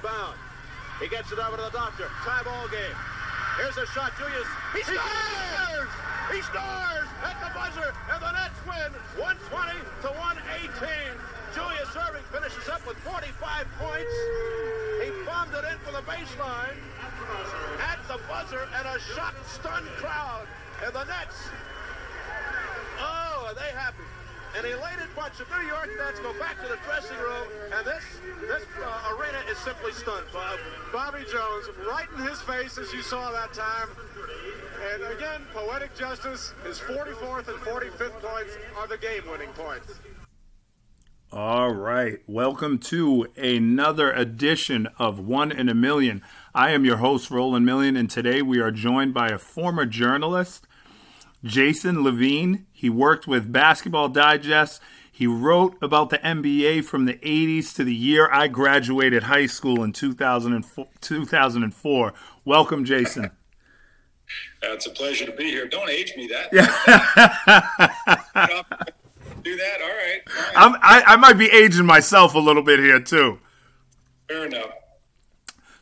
inbound. He gets it over to the doctor. Tie ball game. Here's a shot. Julius. He scores! He scores at the buzzer, and the Nets win 120 to 118. Julius Erving finishes up with 45 points. He bombed it in for the baseline at the buzzer, and a shocked, stunned crowd. And the Nets, oh, are they happy? An elated bunch of New York Nets go back to the dressing room, and this this uh, arena is simply stunned. Bob. Bobby Jones, right in his face as you saw that time. And again, poetic justice. His 44th and 45th points are the game-winning points. All right. Welcome to another edition of One in a Million. I am your host, Roland Million, and today we are joined by a former journalist, Jason Levin. He worked with Basketball Digest. He wrote about the NBA from the 80s to the year I graduated high school in 2004. 2004. Welcome, Jason. It's a pleasure to be here. Don't age me that. Yeah. do that. All right. All right. I'm, I, I might be aging myself a little bit here too. Fair enough.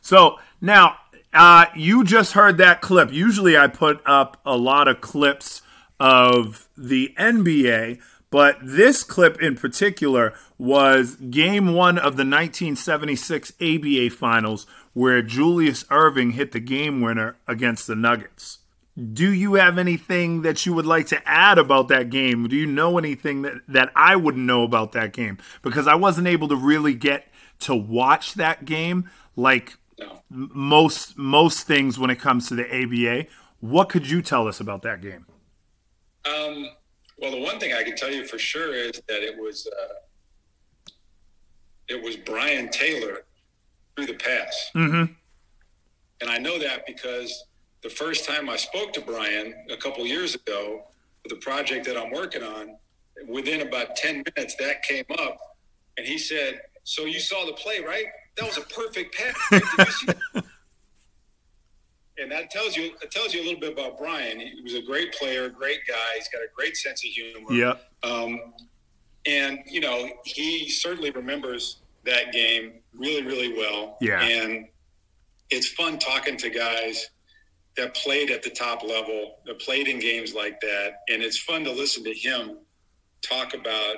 So now uh, you just heard that clip. Usually I put up a lot of clips of the NBA, but this clip in particular was game one of the 1976 ABA Finals where Julius Erving hit the game winner against the Nuggets do you have anything that you would like to add about that game? Do you know anything that, that I wouldn't know about that game? Because I wasn't able to really get to watch that game like no. most most things when it comes to the ABA. What could you tell us about that game? Um, well, the one thing I can tell you for sure is that it was uh, it was Brian Taylor through the pass, mm-hmm. and I know that because the first time I spoke to Brian a couple years ago for the project that I'm working on, within about 10 minutes, that came up. And he said, So you saw the play, right? That was a perfect pass. and that tells you it tells you a little bit about Brian. He was a great player, great guy. He's got a great sense of humor. Yeah. Um, and you know, he certainly remembers that game really, really well. Yeah. And it's fun talking to guys that played at the top level, that played in games like that, and it's fun to listen to him talk about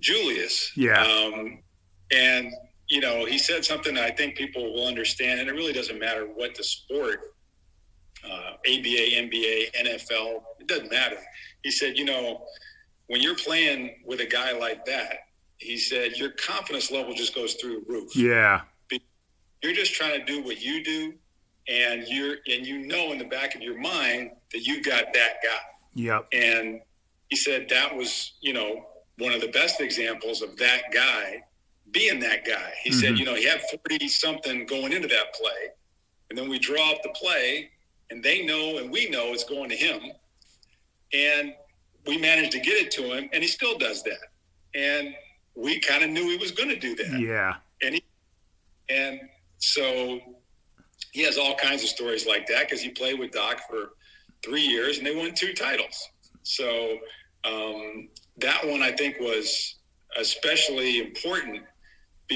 Julius. Yeah. Um, and you know, he said something that I think people will understand, and it really doesn't matter what the sport, uh, ABA, NBA, NFL, it doesn't matter. He said, you know, when you're playing with a guy like that, he said your confidence level just goes through the roof. Yeah. You're just trying to do what you do and you're and you know in the back of your mind that you got that guy. Yep. And he said that was, you know, one of the best examples of that guy being that guy. He mm-hmm. said, you know, he had 40 something going into that play. And then we draw up the play and they know and we know it's going to him. And we managed to get it to him and he still does that. And we kind of knew he was going to do that. Yeah. And he, and so he has all kinds of stories like that because he played with Doc for three years and they won two titles. So um, that one I think was especially important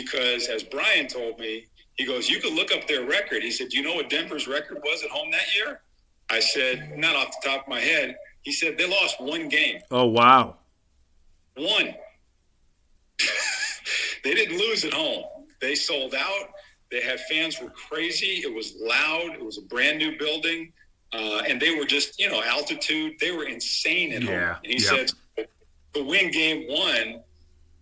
because, as Brian told me, he goes, "You could look up their record." He said, "Do you know what Denver's record was at home that year?" I said, "Not off the top of my head." He said they lost one game. Oh wow, one. they didn't lose at home. They sold out. They had fans were crazy. It was loud. It was a brand new building, uh, and they were just you know altitude. They were insane at yeah. home. And he yep. said, "To win game one,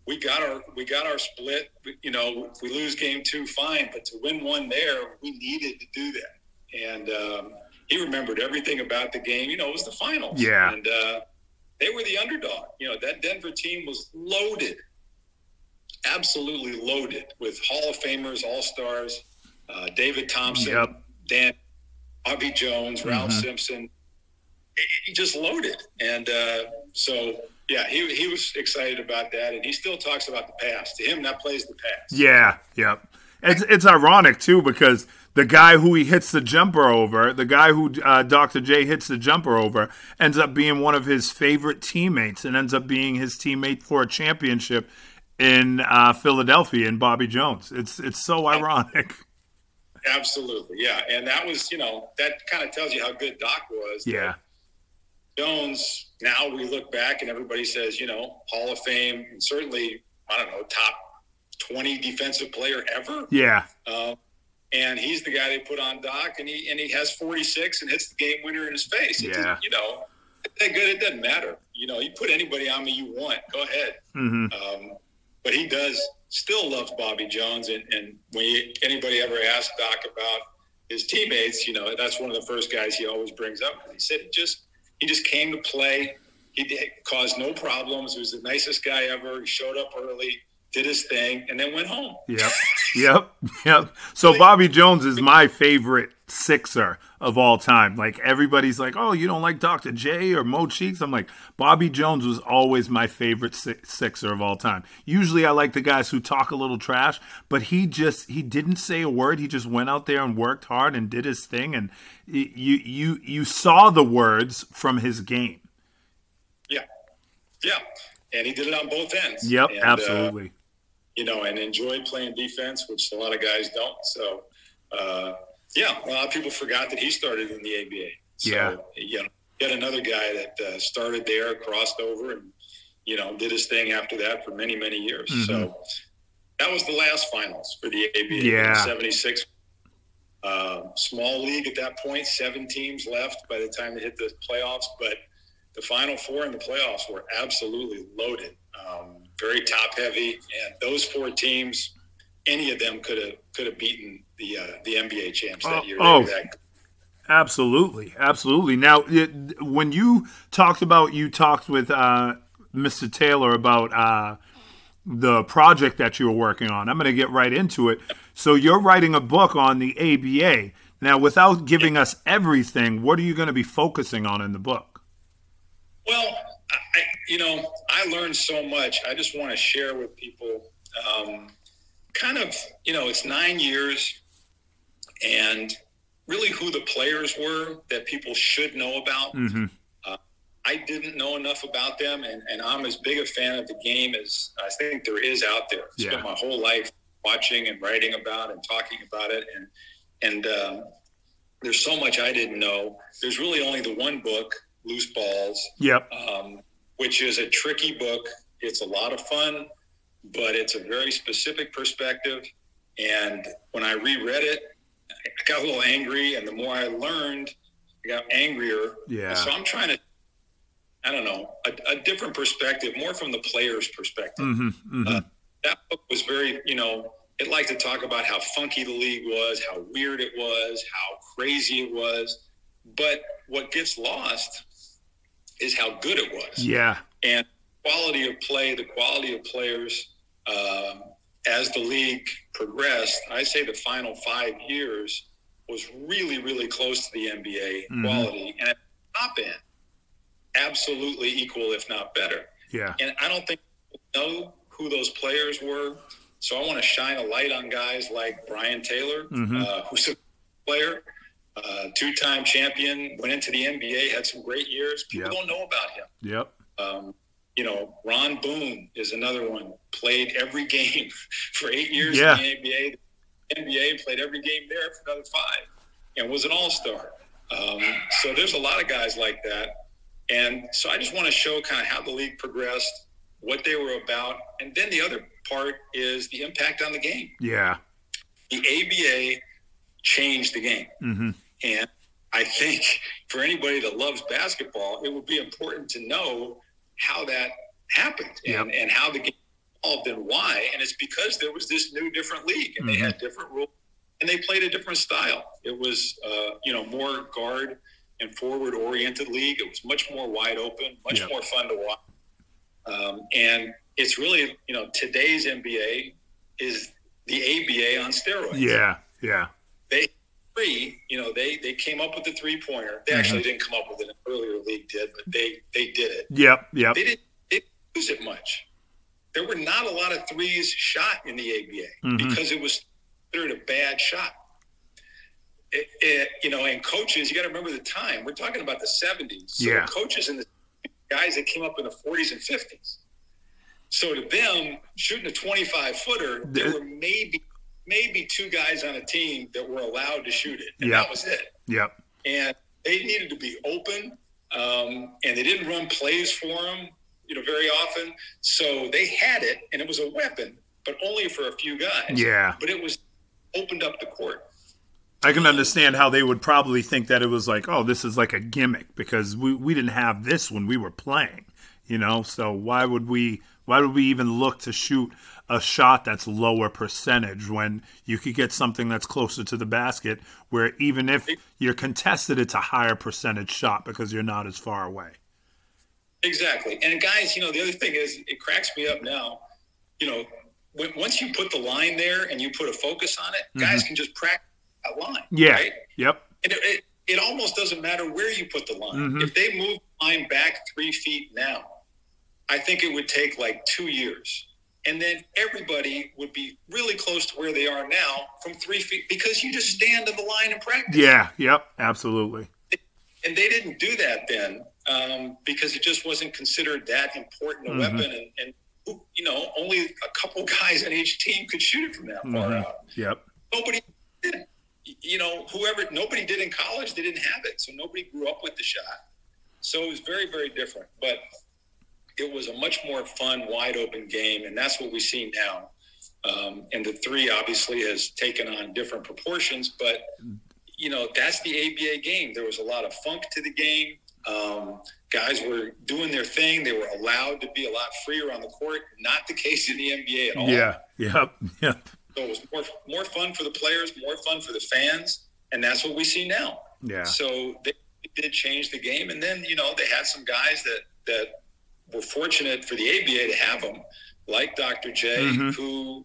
we got our we got our split. You know, if we lose game two, fine. But to win one there, we needed to do that." And um, he remembered everything about the game. You know, it was the finals. Yeah, and uh, they were the underdog. You know, that Denver team was loaded absolutely loaded with Hall of Famers, All Stars, uh, David Thompson, yep. Dan, Bobby Jones, mm-hmm. Ralph Simpson. He just loaded, and uh, so yeah, he he was excited about that, and he still talks about the past. To him, that plays the past. Yeah, yep. It's it's ironic too because the guy who he hits the jumper over, the guy who uh, Dr. J hits the jumper over, ends up being one of his favorite teammates and ends up being his teammate for a championship in uh, Philadelphia in Bobby Jones. It's it's so ironic. Absolutely, yeah, and that was you know that kind of tells you how good Doc was. Yeah. Jones. Now we look back and everybody says you know Hall of Fame and certainly I don't know top twenty defensive player ever. Yeah. Uh, and he's the guy they put on Doc, and he and he has 46 and hits the game winner in his face. It Yeah. you know, that good. It doesn't matter. You know, you put anybody on me you want. Go ahead. hmm Um, but he does still loves Bobby Jones, and, and when you, anybody ever asks Doc about his teammates, you know that's one of the first guys he always brings up. He said just he just came to play. He did, caused no problems. He was the nicest guy ever. He showed up early, did his thing, and then went home. Yep. Yep. Yep. So Bobby Jones is my favorite sixer of all time. Like everybody's like, "Oh, you don't like Dr. J or Mo Cheeks?" I'm like, Bobby Jones was always my favorite sixer of all time. Usually, I like the guys who talk a little trash, but he just he didn't say a word. He just went out there and worked hard and did his thing, and you you you saw the words from his game. Yeah, yeah, and he did it on both ends. Yep, And, uh, absolutely. You know, and enjoyed playing defense, which a lot of guys don't. So, uh, yeah, a lot of people forgot that he started in the ABA. So, Yeah. you know, got another guy that uh, started there, crossed over, and you know, did his thing after that for many, many years. So that was the last finals for the ABA. Mm-hmm. Yeah. '76. Uh, small league at that point, seven teams left by the time they hit the playoffs, but the final four in the playoffs were absolutely loaded, um, very top heavy, and those four teams, any of them could have could have beaten the uh, the NBA champs that Oh, year. oh. That Absolutely, absolutely. Now, it, when you talked about, you talked with uh, Mr. Taylor about uh, the project that you were working on. I'm going to get right into it. So, you're writing a book on the ABA. Now, without giving us everything, what are you going to be focusing on in the book? Well, I, I- you know, I learned so much. I just want to share with people. Um, kind of, you know, it's nine years, and really who the players were that people should know about. hmm I didn't know enough about them, and, and I'm as big a fan of the game as I think there is out there. Yeah. Spent my whole life watching and writing about and talking about it, and and um, there's so much I didn't know. There's really only the one book, Loose Balls, Yep. um, which is a tricky book. It's a lot of fun, but it's a very specific perspective. And when I reread it, I got a little angry, and the more I learned, I got angrier. Yeah. So I'm trying to, I don't know, a, a different perspective, more from the player's perspective. hmm hmm Uh, That book was very, you know, it liked to talk about how funky the league was, how weird it was, how crazy it was. But what gets lost is how good it was yeah. and quality of play, the quality of players um, as the league progressed. I say the final five years was really, really close to the NBA Mhm. quality, and at the top end, absolutely equal, if not better. Yeah. And I don't think people know who those players were. So I want to shine a light on guys like Brian Taylor, Mhm. uh, who's a player, uh, two-time champion, went into the NBA, had some great years. People Yep. don't know about him. Yep. Um, you know, Ron Boone is another one. Played every game for eight years Yeah. in the NBA. The NBA played every game there for another five, and was an All Star. Um, so there's a lot of guys like that, and so I just want to show kind of how the league progressed, what they were about, and then the other part is the impact on the game. Yeah. The ABA changed the game. hmm And I think for anybody that loves basketball, it would be important to know how that happened and, and how the game evolved and why. And it's because there was this new, different league and they had different rules and they played a different style. It was, uh, you know, more guard and forward oriented league. It was much more wide open, much Yeah. more fun to watch. Um, and it's really, you know, today's NBA is the ABA on steroids Yeah. Yeah. They three, you know, they they came up with the three pointer. They actually didn't come up with it. An earlier league did, but they they did it. Yep. Yep. They didn't, they didn't use it much. There were not a lot of threes shot in the ABA Mhm. because it was considered a bad shot. It, it, you know, and coaches, you got to remember the time. We're talking about the '70s. So Yeah. coaches and the guys that came up in the 40s and 50s. So to them, shooting a 25 footer, there were maybe maybe two guys on a team that were allowed to shoot it, and Yep. that was it. Yep. And they needed to be open, um, and they didn't run plays for them, you know, very often. So they had it, and it was a weapon, but only for a few guys. Yeah. But it was opened up the court. I can understand how they would probably think that it was like, oh, this is like a gimmick because we, we didn't have this when we were playing, you know. So why would we why would we even look to shoot a shot that's lower percentage when you could get something that's closer to the basket where even if you're contested, it's a higher percentage shot because you're not as far away. Exactly. And guys, you know, the other thing is, it cracks me up now. You know, when, once you put the line there and you put a focus on it, guys can just practice that line. Mm-hmm. Yeah. Right? Yep. And it, it, it almost doesn't matter where you put the line. Mhm. If they move the line back three feet now, I think it would take like two years. And then everybody would be really close to where they are now from three feet because you just stand in the line and practice. Yeah. Yep. Absolutely. And they didn't do that then um, because it just wasn't considered that important a Mhm. weapon. And, and, you know, only a couple guys on each team could shoot it from that far Mhm. out. Yep. Nobody did. You know, whoever, nobody did in college, they didn't have it. So nobody grew up with the shot. So it was very, very different. But it was a much more fun, wide open game. And that's what we see now. Um, and the three obviously has taken on different proportions, but you know that's the ABA game. There was a lot of funk to the game. Um, guys were doing their thing. They were allowed to be a lot freer on the court. Not the case in the NBA at all. Yeah. Yep. Yep. So it was more more fun for the players, more fun for the fans, and that's what we see now. Yeah. So they did change the game, and then you know they had some guys that that were fortunate for the ABA to have them, like Dr. J, Mhm. who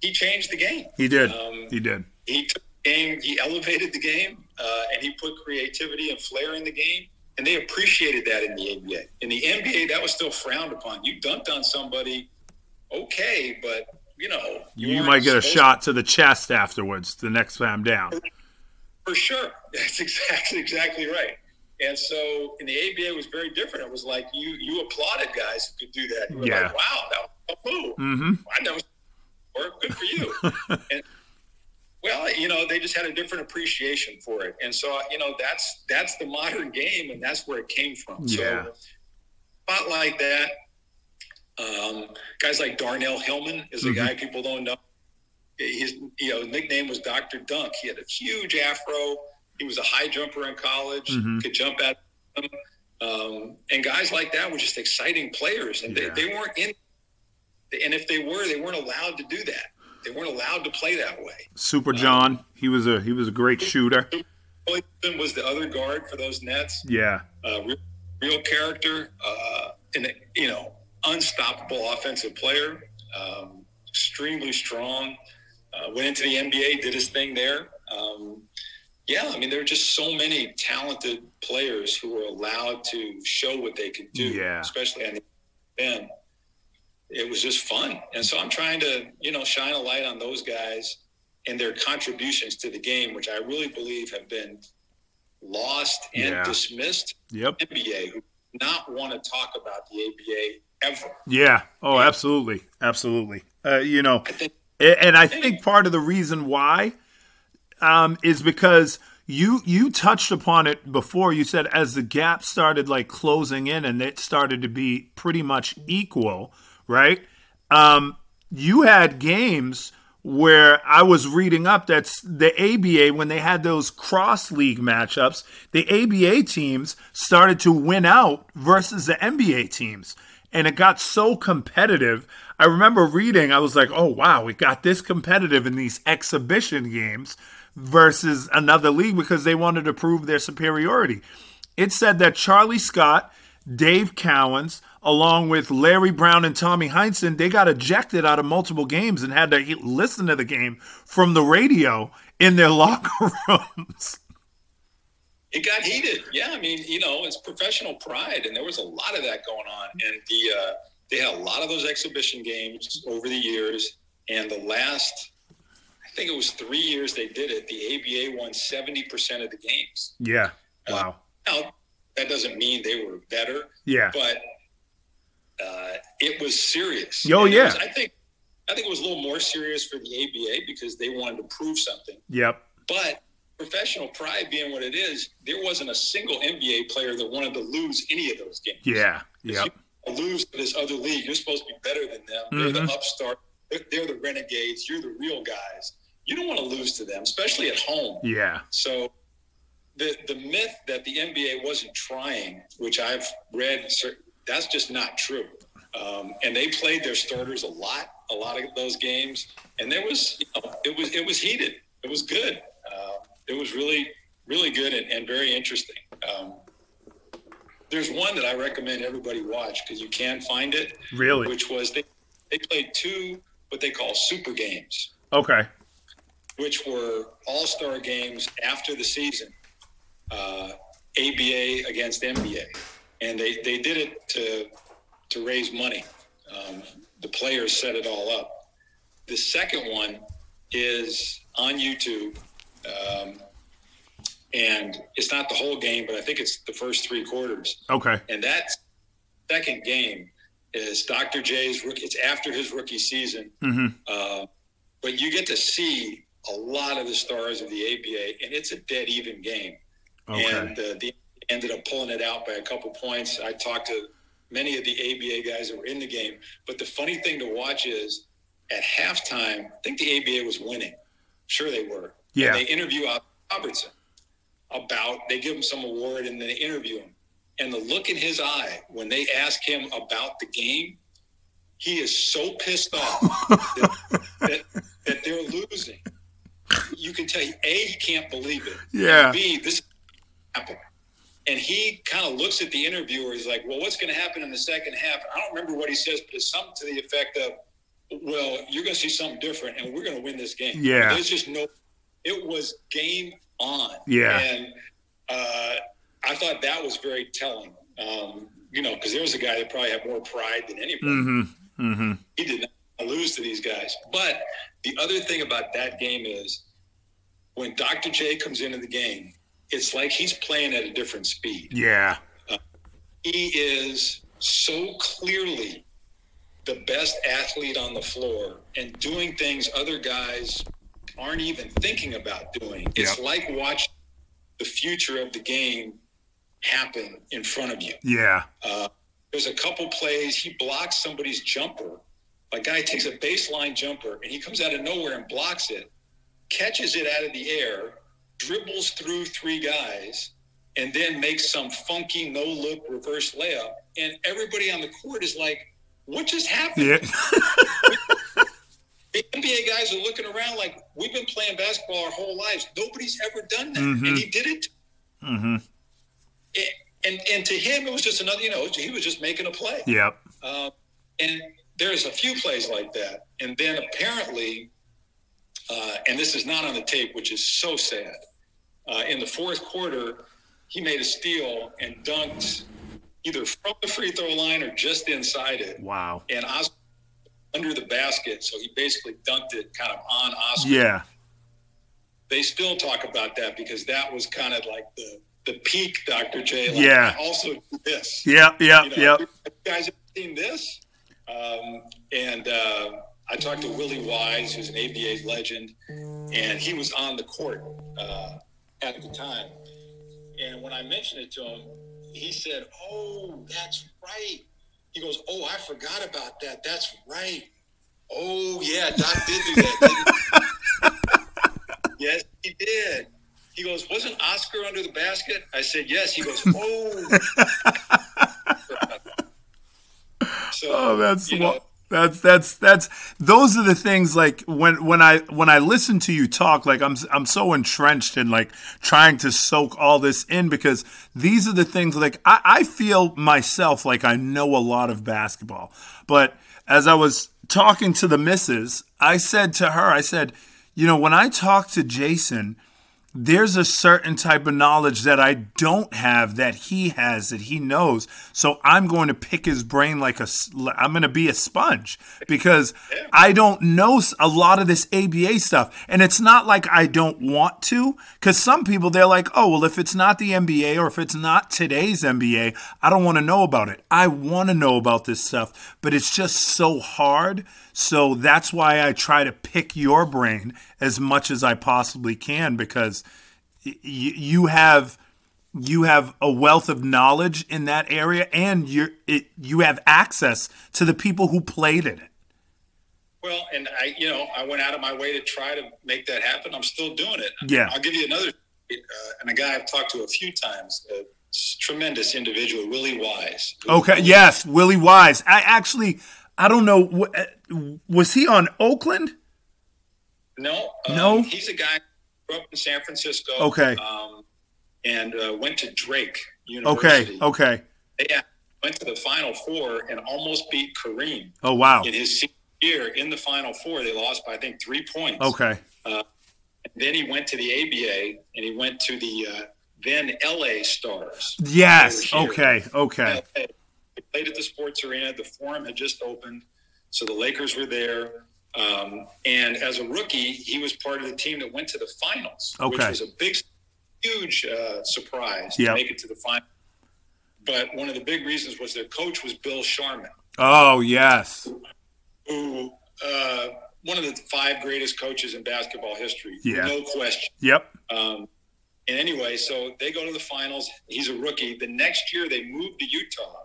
he changed the game. He did. Um, He did. he took the game, he elevated the game, uh, and he put creativity and flair in the game. And they appreciated that in the ABA. In the NBA, that was still frowned upon. You dunked on somebody, okay, but you know You weren't might get a shot to the chest afterwards the next time down. for sure. That's exactly exactly right. And so in the ABA, it was very different. It was like you you applauded guys who could do that. You were Yeah. like, wow, that was move. Mm-hmm. I never or good for you. and well, you know, they just had a different appreciation for it. And so, you know, that's that's the modern game and that's where it came from. Yeah. So spot like that. Um, guys like Darnell Hillman is a Mhm. guy people don't know. His you know nickname was Dr. Dunk. He had a huge afro. He was a high jumper in college. Mhm. Could jump at them. Um, and guys like that were just exciting players, and Yeah. they, they weren't in. And if they were, they weren't allowed to do that. They weren't allowed to play that way. Super John. He was a he was a great shooter. Was the other guard for those Nets. Yeah. Uh, real, real character, uh, and you know, unstoppable offensive player. Um, extremely strong. Uh, went into the NBA, did his thing there. Um, yeah, I mean, there are just so many talented players who were allowed to show what they could do, Yeah. especially on the end. It was just fun, and so I'm trying to, you know, shine a light on those guys and their contributions to the game, which I really believe have been lost and Yeah. dismissed. Yep. NBA who not want to talk about the ABA ever. Yeah. Oh, absolutely. Absolutely. Uh, you know, I think And I think part of the reason why um, is because you you touched upon it before. You said as the gap started like closing in and it started to be pretty much equal, right? Um, you had games where I was reading up that's the ABA when they had those cross league matchups, the ABA teams started to win out versus the NBA teams. And it got so competitive. I remember reading, I was like, oh, wow, we got this competitive in these exhibition games versus another league because they wanted to prove their superiority. It said that Charlie Scott, Dave Cowens, along with Larry Brown and Tommy Heinsohn, they got ejected out of multiple games and had to listen to the game from the radio in their locker rooms. it got heated. Yeah, I mean, you know, it's professional pride, and there was a lot of that going on. And the uh, they had a lot of those exhibition games over the years. And the last, think it was three years they did it. The ABA won seventy percent of the games. Yeah. Wow. Now that doesn't mean they were better, Yeah. but uh, it was serious. Oh, And yeah. was- I think I think it was a little more serious for the ABA because they wanted to prove something. Yep. But professional pride being what it is, there wasn't a single NBA player that wanted to lose any of those games. Yeah. You lose to this other league, you're supposed to be better than them. They're Mm-hmm. the upstart. They're, they're the renegades. You're the real guys. You don't want to lose to them, especially at home. Yeah. So the the myth that the NBA wasn't trying, which I've read, that's just not true. Um, and they played their starters a lot, a lot of those games, and there was, you know, it was it was heated. It was good. Uh, it was really really good and, and very interesting. Um, there's one that I recommend everybody watch because you can find it, Really? which was they they played two what they call super games Okay. Which were all star games after the season, uh, ABA against NBA. And they, they did it to, to raise money. Um, the players set it all up. The second one is on YouTube. Um, and it's not the whole game, but I think it's the first three quarters. Okay. And that second game is Dr. J's rookie. It's after his rookie season. Uh, but you get to see a lot of the stars of the ABA, and it's a dead even game. Okay. And uh, the ended up pulling it out by a couple points. I talked to many of the ABA guys that were in the game. But the funny thing to watch is at halftime, I think the ABA was winning. Sure, they were. Yeah. And they interview Robertson about, they give him some award and then they interview him. And the look in his eye when they ask him about the game, he is so pissed off that, that, that they're losing. You can tell, A, he can't believe it. Yeah. B, this happened. And he kind of looks at the interviewer. He's like, "Well, what's going to happen in the second half?" I don't remember what he says, but it's something to the effect of, "Well, you're going to see something different, and we're going to win this game." Yeah. There's just no. It was game on. Yeah. And uh, I thought that was very telling. Um, you know, because there was a guy that probably had more pride than anybody. Mm-hmm. Mm-hmm. He did not lose to these guys. But the other thing about that game is when Dr. J comes into the game, it's like he's playing at a different speed. Yeah. He is so clearly the best athlete on the floor and doing things other guys aren't even thinking about doing. It's Yep. like watching the future of the game happen in front of you. Yeah. Uh, there's a couple plays he blocks somebody's jumper. A guy takes a baseline jumper and he comes out of nowhere and blocks it, catches it out of the air, dribbles through three guys, and then makes some funky no look reverse layup. And everybody on the court is like, "What just happened?" Yeah. The NBA guys are looking around like, "We've been playing basketball our whole lives. Nobody's ever done that, and he did it." mm-hmm. And, and and to him, it was just another. You know, he was just making a play. Yep. Uh, and there's a few plays like that. And then apparently, uh, and this is not on the tape, which is so sad. Uh, in the fourth quarter, he made a steal and dunked either from the free throw line or just inside it. Wow. And Oscar under the basket, so he basically dunked it kind of on Oscar. Yeah. They still talk about that because that was kind of like the the peak Dr. J. Like, Yeah. Also this. Yep. Yep. You know, you guys ever seen this? Um, and uh, I talked to Willie Wise, who's an ABA legend, and he was on the court uh, at the time. And when I mentioned it to him, he said, "Oh, that's right." He goes, "Oh, I forgot about that. That's right. Oh, yeah, Doc did do that." he?" yes, he did. He goes, "Wasn't Oscar under the basket?" I said, "Yes." He goes, "Oh." So, Oh, that's you know, that's that's that's those are the things like when when I when I listen to you talk like I'm I'm so entrenched in like trying to soak all this in because these are the things like I, I feel myself like I know a lot of basketball. But as I was talking to the missus I said to her I said you know when I talk to Jason there's a certain type of knowledge that I don't have that he has that he knows. So I'm going to pick his brain like a I'm going to be a sponge because I don't know a lot of this ABA stuff. And it's not like I don't want to cuz some people they're like, "Oh, well if it's not the NBA or if it's not today's NBA, I don't want to know about it." I want to know about this stuff, but it's just so hard. So that's why I try to pick your brain as much as I possibly can because you have you have a wealth of knowledge in that area and you you have access to the people who played in it. Well, and I, you know, I went out of my way to try to make that happen. I'm still doing it. Yeah. I'll give you another, uh, and a guy I've talked to a few times, a tremendous individual, Willie Wise. Okay. Yes, Willie Wise. I actually, I don't know, uh, was he on Oakland? No, um, no. He's a guy grew up in San Francisco. Okay. Um, and uh, went to Drake University. Okay. Okay. Yeah, went to the Final Four and almost beat Kareem. Oh wow! In his year in the Final Four, they lost by I think three points. Okay. Uh, then he went to the ABA and he went to the uh, then LA Stars. Yes. Okay. Okay. LA. Played at the Sports Arena. The Forum had just opened, so the Lakers were there. Um, and as a rookie, he was part of the team that went to the finals, okay. which was a big, huge uh, surprise to make it to the final. But one of the big reasons was their coach was Bill Sharman. Oh yes, who uh, one of the five greatest coaches in basketball history, yeah. no question. Yep. Um, and anyway, so they go to the finals. He's a rookie. The next year, they move to Utah,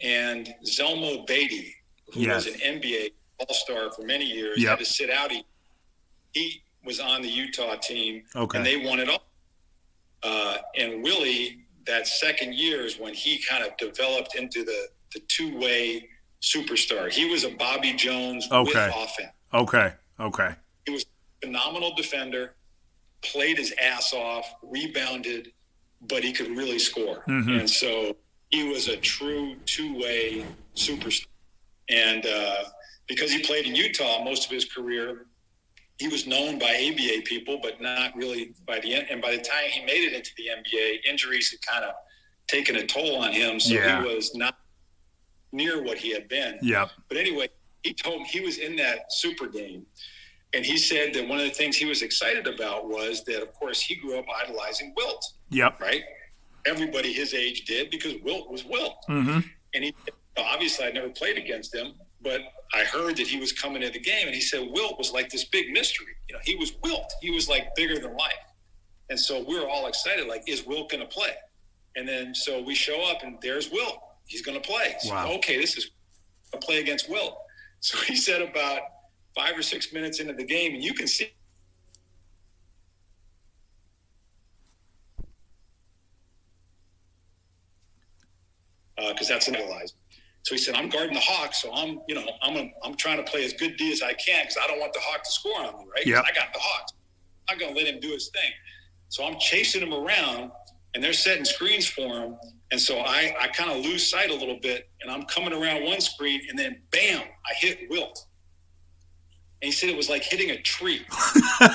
and Zelmo Beaty, who yes. was an NBA all Star for many years, yep. had to sit out. He, he was on the Utah team, okay. and they won it all. Uh, and Willie, that second year is when he kind of developed into the, the two way superstar. He was a Bobby Jones okay. with offense. Okay. Okay. He was a phenomenal defender, played his ass off, rebounded, but he could really score. Mm-hmm. And so he was a true two way superstar. And uh, because he played in Utah most of his career, he was known by ABA people, but not really by the end. And by the time he made it into the NBA, injuries had kind of taken a toll on him. So yeah. he was not near what he had been. Yeah. But anyway, he told me he was in that super game. And he said that one of the things he was excited about was that, of course, he grew up idolizing Wilt. Yep. Right? Everybody his age did because Wilt was Wilt. Mm-hmm. And he obviously I'd never played against him, but I heard that he was coming to the game and he said Wilt was like this big mystery. You know, he was Wilt. He was like bigger than life. And so we were all excited, like, is Wilt gonna play? And then so we show up and there's Wilt. He's gonna play. So, wow. okay, this is a play against Wilt. So he said about five or six minutes into the game, and you can see because uh, that's analyzed. So he said, "I'm guarding the Hawks, so I'm, you know, I'm, a, I'm trying to play as good D as I can because I don't want the Hawk to score on me, right? Yeah. I got the Hawks. I'm gonna let him do his thing. So I'm chasing him around, and they're setting screens for him. And so I, I kind of lose sight a little bit, and I'm coming around one screen, and then bam, I hit Wilt. And he said it was like hitting a tree. and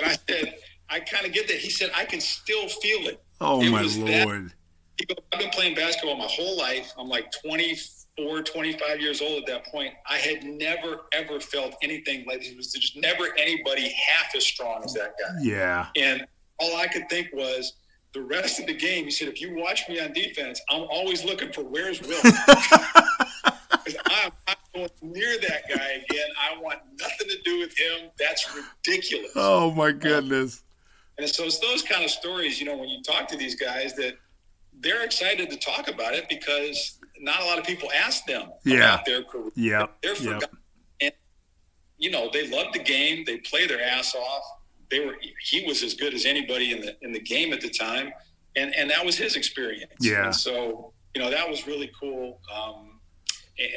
I said, I kind of get that. He said, I can still feel it. Oh it my lord. That, I've been playing basketball my whole life. I'm like 24, 25 years old at that point. I had never, ever felt anything like this. Was just never anybody half as strong as that guy. Yeah. And all I could think was the rest of the game. He said, if you watch me on defense, I'm always looking for where's Will. I'm not going near that guy again. I want nothing to do with him. That's ridiculous. Oh my goodness. Um, and so it's those kind of stories, you know, when you talk to these guys that they're excited to talk about it because not a lot of people ask them yeah. about their career. Yeah. They're yep. forgotten. And, you know, they love the game. They play their ass off. They were, he was as good as anybody in the, in the game at the time. And, and that was his experience. Yeah. And so, you know, that was really cool. Um,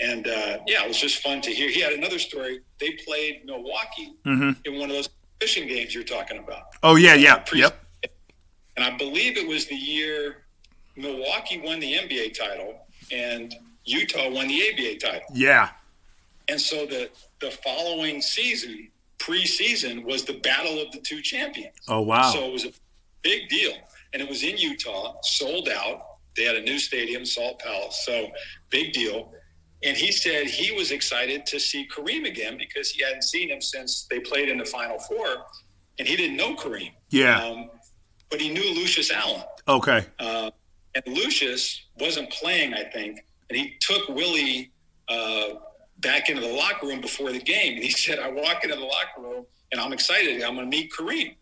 and uh, yeah, it was just fun to hear. He had another story. They played Milwaukee mm-hmm. in one of those fishing games you're talking about. Oh yeah, yeah, uh, yep. And I believe it was the year Milwaukee won the NBA title and Utah won the ABA title. Yeah. And so the the following season, preseason was the battle of the two champions. Oh wow! So it was a big deal, and it was in Utah, sold out. They had a new stadium, Salt Palace, so big deal. And he said he was excited to see Kareem again because he hadn't seen him since they played in the Final Four, and he didn't know Kareem. Yeah. Um, but he knew Lucius Allen. Okay. Uh, and Lucius wasn't playing, I think, and he took Willie uh, back into the locker room before the game, and he said, "I walk into the locker room and I'm excited. I'm going to meet Kareem."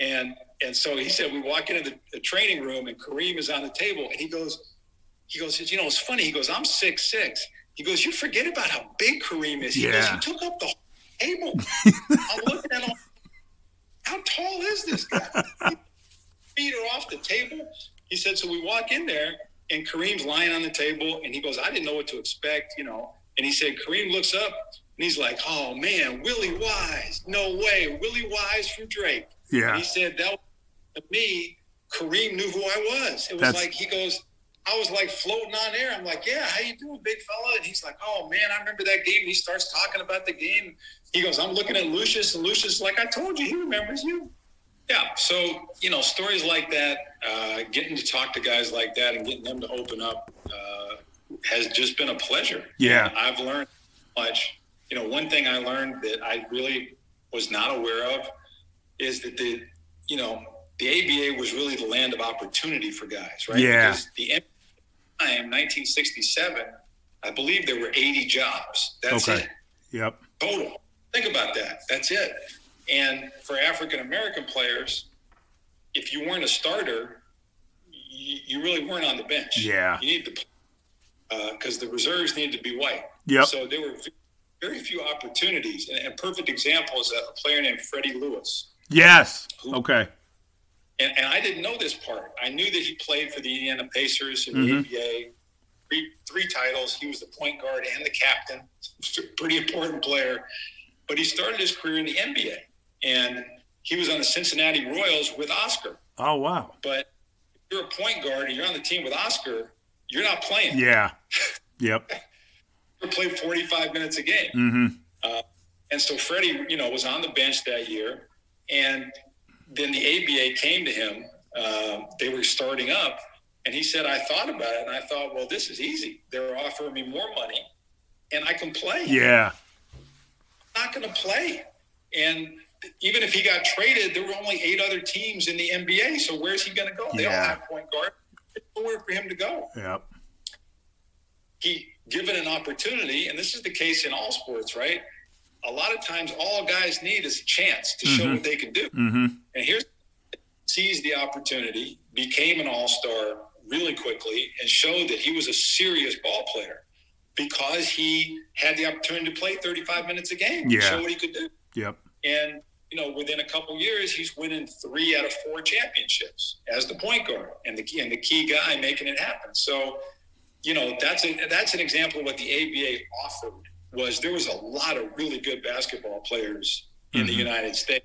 And and so he said, we walk into the, the, training room, and Kareem is on the table, and he goes, he goes, you know, it's funny. He goes, I'm six six. He goes, you forget about how big Kareem is. He yeah. goes, he took up the whole table. I'm looking at him. How tall is this guy? Feet are off the table. He said, so we walk in there, and Kareem's lying on the table, and he goes, I didn't know what to expect, you know. And he said, Kareem looks up, and he's like, oh man, Willie Wise, no way, Willie Wise from Drake. Yeah. And he said that was to me, Kareem knew who I was. It was That's- like he goes, I was like floating on air. I'm like, yeah, how you doing, big fella? And he's like, oh man, I remember that game. And he starts talking about the game. He goes, I'm looking at Lucius, and Lucius, like I told you, he remembers you. Yeah. So you know, stories like that, uh, getting to talk to guys like that, and getting them to open up uh, has just been a pleasure. Yeah. I've learned much. You know, one thing I learned that I really was not aware of is that the you know the ABA was really the land of opportunity for guys, right? Yeah. Because the time, 1967, I believe there were 80 jobs. That's Okay. it Yep. total. Think about that. That's it. And for African American players, if you weren't a starter, you, you really weren't on the bench. Yeah. You need to because the reserves needed to be white. Yep. So there were very few opportunities. And a perfect example is a player named Freddie Lewis. Yes. Okay. And, and I didn't know this part. I knew that he played for the Indiana Pacers in Mhm. the ABA, three, three titles. He was the point guard and the captain, pretty important player. But he started his career in the NBA, and he was on the Cincinnati Royals with Oscar. Oh wow. But if you're a point guard and you're on the team with Oscar, you're not playing. Yeah. Yep. You played 45 minutes a game. Mm-hmm. And so Freddie, you know, was on the bench that year. And then the ABA came to him. Um, they were starting up. And he said, I thought about it. And I thought, well, this is easy. They're offering me more money and I can play. Yeah. I'm not going to play. And even if he got traded, there were only eight other teams in the NBA. So where's he going to go? They all Yeah. have point guard. There's nowhere for him to go. Yep. he given an opportunity, and this is the case in all sports, right? A lot of times, all guys need is a chance to show what they can do. Mm-hmm. And here's seized the opportunity, became an all star really quickly, and showed that he was a serious ball player because he had the opportunity to play 35 minutes a game, Yeah. show what he could do. Yep. And you know, within a couple years, he's winning three out of four championships as the point guard and the and the key guy making it happen. So, you know, that's a that's an example of what the ABA offered. Was there was a lot of really good basketball players in the mm-hmm. United States,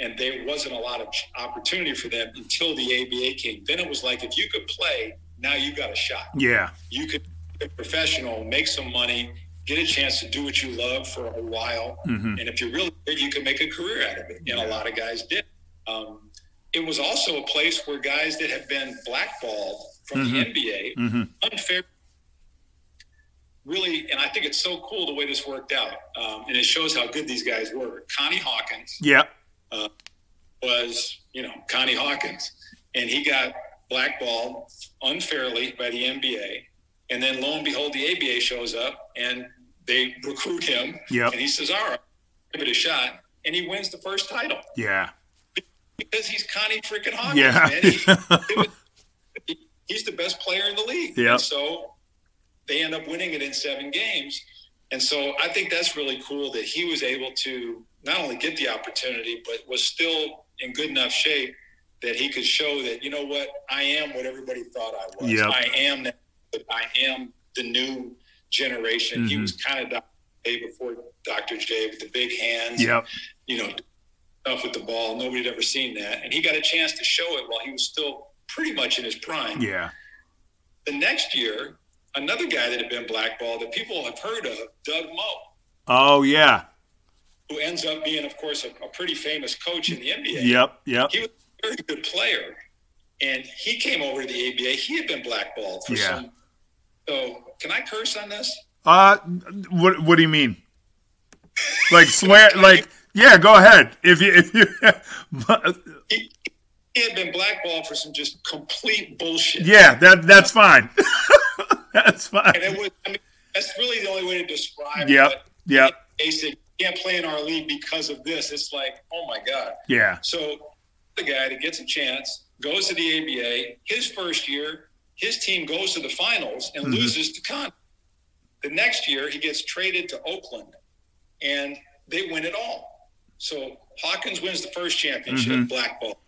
and there wasn't a lot of opportunity for them until the ABA came. Then it was like if you could play, now you got a shot Yeah. you could be a professional, make some money, get a chance to do what you love for a while. Mhm. And if you're really good, you can make a career out of it. And a lot of guys did. Um, it was also a place where guys that had been blackballed from the NBA, Mhm. unfair. Really, and I think it's so cool the way this worked out. Um, and it shows how good these guys were. Connie Hawkins, Yep. was, you know, Connie Hawkins. And he got blackballed unfairly by the NBA. And then lo and behold, the ABA shows up and they recruit him. Yep. And he says, all right, give it a shot. And he wins the first title Yeah. because he's Connie freaking Hawkins, Yeah. man. He- it was- he- he's the best player in the league. Yeah. So they end up winning it in seven games. And so I think that's really cool that he was able to not only get the opportunity, but was still in good enough shape that he could show that, you know what, I am what everybody thought I was. Yep. I am that I am the new generation. He Mhm. was kind of Dr. J before Dr. J with the big hands Yep. you know, stuff with the ball. Nobody had ever seen that. And he got a chance to show it while he was still pretty much in his prime. Yeah. The next year, another guy that had been blackballed that people have heard of, Doug Moe, Oh yeah. who ends up being, of course, a, a pretty famous coach in the NBA. Yep, yep. He was a very good player, and he came over to the ABA. He had been blackballed for Yeah. some. So, can I curse on this? Uh, what what do you mean? Like swear? Like yeah, go ahead. If you if you, but, He, he had been blackballed for some just complete bullshit. yeah, that that's fine. that's fine. And it was, I mean, that's really the only way to describe Yep, it. yep. They said, can't play in our league because of this. It's like, oh my God. Yeah, So the guy that gets a chance goes to the ABA. His first year, his team goes to the finals and mm-hmm. loses to Con. The next year, he gets traded to Oakland, and they win it all. So Hawkins wins the first championship, mm-hmm. black ball.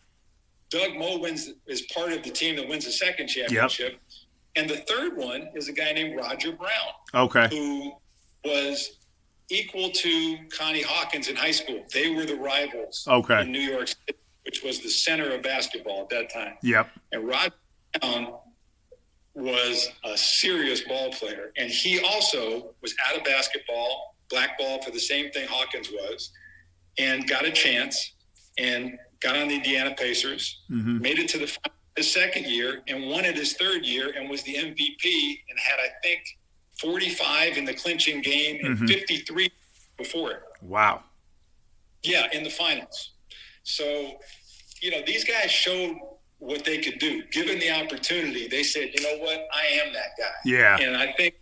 Doug Moe wins is part of the team that wins the second championship, and the third one is a guy named Roger Brown okay. who was equal to Connie Hawkins in high school. They were the rivals Okay. in New York City, which was the center of basketball at that time. Yep. And Rod Brown was a serious ball player. And he also was out of basketball, blackball for the same thing Hawkins was, and got a chance and got on the Indiana Pacers, mm-hmm. made it to the his second year and won it his third year and was the MVP and had, I think, 45 in the clinching game and mm-hmm. 53 before it. Wow. Yeah, in the finals. So, you know, these guys showed what they could do. Given the opportunity, they said, you know what, I am that guy. Yeah. And I think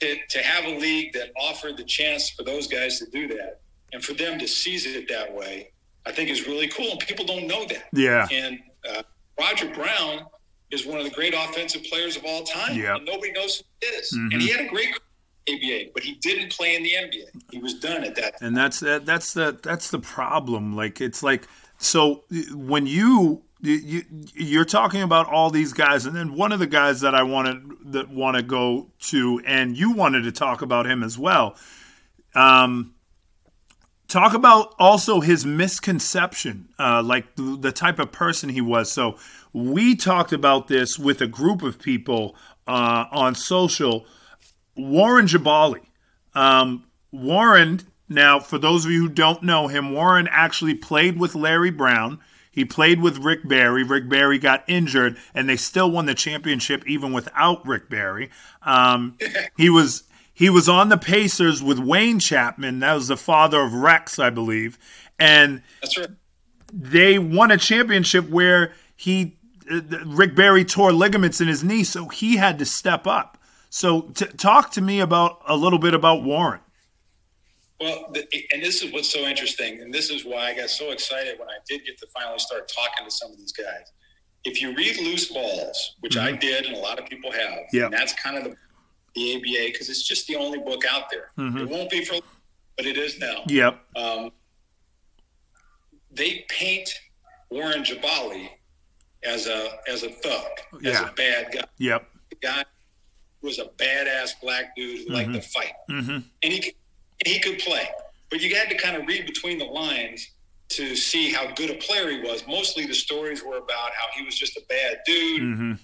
to, to have a league that offered the chance for those guys to do that and for them to seize it that way, I think is really cool. And people don't know that. Yeah. And uh, Roger Brown is one of the great offensive players of all time. Yep. And nobody knows who he is. And he had a great ABA, but he didn't play in the NBA. He was done at that and that's that, that's the that's the problem like it's like so when you you you're talking about all these guys and then one of the guys that I wanted that want to go to and you wanted to talk about him as well um talk about also his misconception uh like the, the type of person he was so we talked about this with a group of people uh on social Warren Jabali um, Warren, now, for those of you who don't know him, Warren actually played with Larry Brown. He played with Rick Barry. Rick Barry got injured, and they still won the championship even without Rick Barry. Um, he was he was on the Pacers with Wayne Chapman. That was the father of Rex, I believe, and That's right. they won a championship where he uh, Rick Barry tore ligaments in his knee, so he had to step up. So, t- talk to me about a little bit about Warren. Well, the, and this is what's so interesting, and this is why I got so excited when I did get to finally start talking to some of these guys. If you read Loose Balls, which I mm-hmm. did, and a lot of people have, Yeah. and that's kind of the, the ABA because it's just the only book out there. Mm-hmm. It won't be for, but it is now. Yep. Um, they paint Warren Jabali as a as a thug, as a bad guy. Yep. The guy was a badass black dude who liked mm-hmm. to fight, and he he could play. But you had to kind of read between the lines to see how good a player he was. Mostly the stories were about how he was just a bad dude,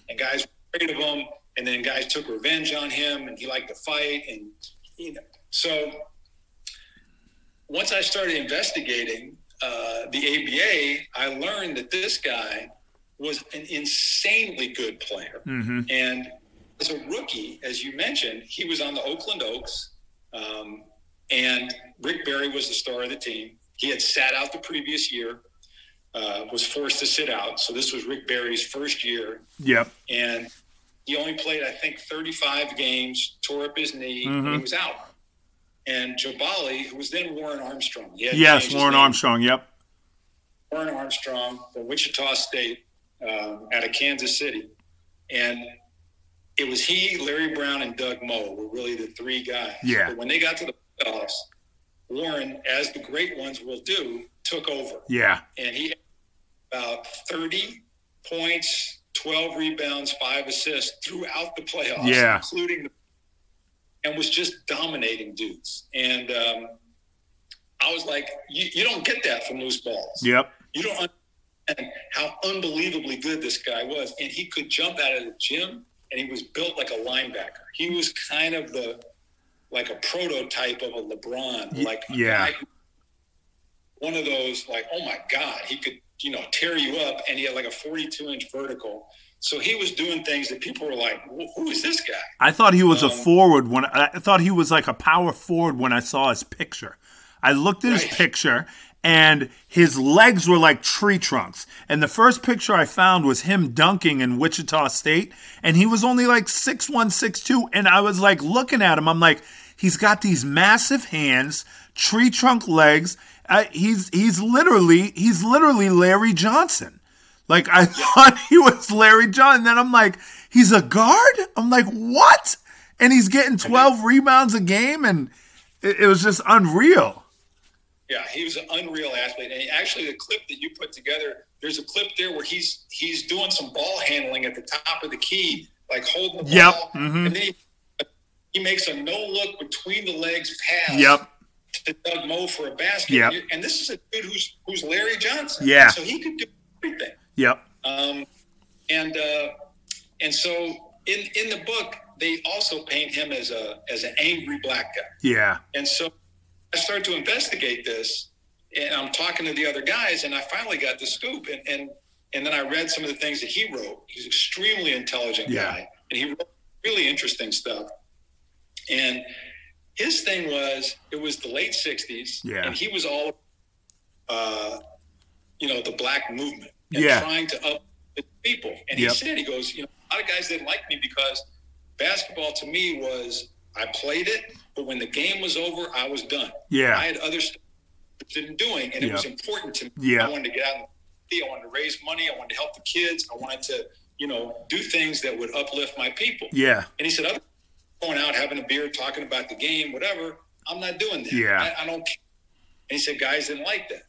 and guys were afraid of him, and then guys took revenge on him, and he liked to fight, and you know. So once I started investigating uh, the ABA, I learned that this guy was an insanely good player. And as a rookie, as you mentioned, he was on the Oakland Oaks, um, and Rick Barry was the star of the team. He had sat out the previous year, uh, was forced to sit out. So this was Rick Barry's first year, Yep. and he only played, I think, 35 games, tore up his knee, and he was out. And Jabali, who was then Warren Armstrong, he had Yes, Warren. Armstrong. Yep. Warren Armstrong from Wichita State um, out of Kansas City. And it was he, Larry Brown, and Doug Moe were really the three guys. Yeah. But when they got to the Warren, as the great ones will do, took over. Yeah. And he had about 30 points, 12 rebounds, five assists throughout the playoffs, Yeah. including the and was just dominating dudes. And um, I was like, you, you don't get that from loose balls Yep. you don't understand how unbelievably good this guy was. And he could jump out of the gym and he was built like a linebacker. He was kind of the like a prototype of a LeBron, like yeah. guy one of those like, oh my God, he could, you know, tear you up. And he had like a 42 inch vertical. So he was doing things that people were like, who is this guy? I thought he was Um, a forward when I thought he was like a power forward when I saw his picture. I looked at his picture and his legs were like tree trunks. And the first picture I found was him dunking in Wichita State and he was only like six one, six two. and I was like looking at him I'm like he's got these massive hands, tree trunk legs. Uh, he's he's literally he's literally Larry Johnson. Like I thought he was Larry John. And then I'm like, he's a guard? I'm like, what? And he's getting 12 rebounds a game and it, it was just unreal. Yeah, he was an unreal athlete. And actually, the clip that you put together, there's a clip there where he's he's doing some ball handling at the top of the key, like holding the Yep, ball, mhm. and then he, he makes a no look between the legs pass. Yep. To Doug Moe for a basket. Yep. And this is a dude who's who's Larry Johnson. Yeah. So he could do everything. Yep. Um, and uh, and so in in the book, they also paint him as a as an angry black guy. Yeah. And so I started to investigate this, and I'm talking to the other guys, and I finally got the scoop. And and and then I read some of the things that he wrote. He's an extremely intelligent Yeah. guy, and he wrote really interesting stuff. And his thing was, it was the late '60s, Yeah. and he was all, uh, you know, the black movement and Yeah. trying to up the people. And he Yep. said, he goes, you know, a lot of guys didn't like me because basketball to me was I played it, but when the game was over, I was done. Yeah. I had other stuff in doing, and it was important to me. Yeah. I wanted to get out and I wanted to raise money. I wanted to help the kids. I wanted to, you know, do things that would uplift my people. Yeah. And he said, other going out, having a beer, talking about the game, whatever, I'm not doing that. Yeah. I, I don't care. And he said, guys didn't like that.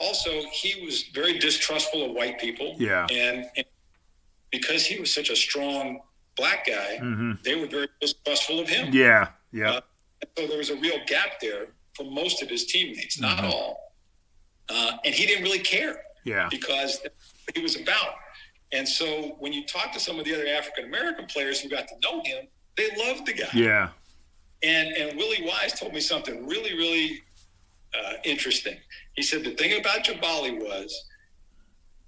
Also, he was very distrustful of white people. Yeah. And, and because he was such a strong black guy, Mhm. they were very distrustful of him. Yeah. Yeah. Uh, so there was a real gap there for most of his teammates, not Mhm. all. Uh, and he didn't really care Yeah. because he was about. And so when you talk to some of the other African American players who got to know him, they loved the guy. Yeah. And and Willie Wise told me something really really uh, interesting. He said the thing about Jabali was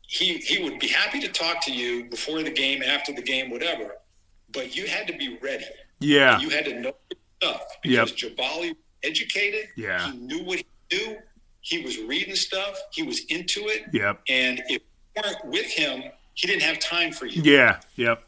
he he would be happy to talk to you before the game, after the game, whatever, but you had to be ready. Yeah. You had to know stuff Yep. because Jabali educated. Yeah. He knew what he knew. He was reading stuff. He was into it. Yep. And if you weren't with him, he didn't have time for you. Yeah. Yep.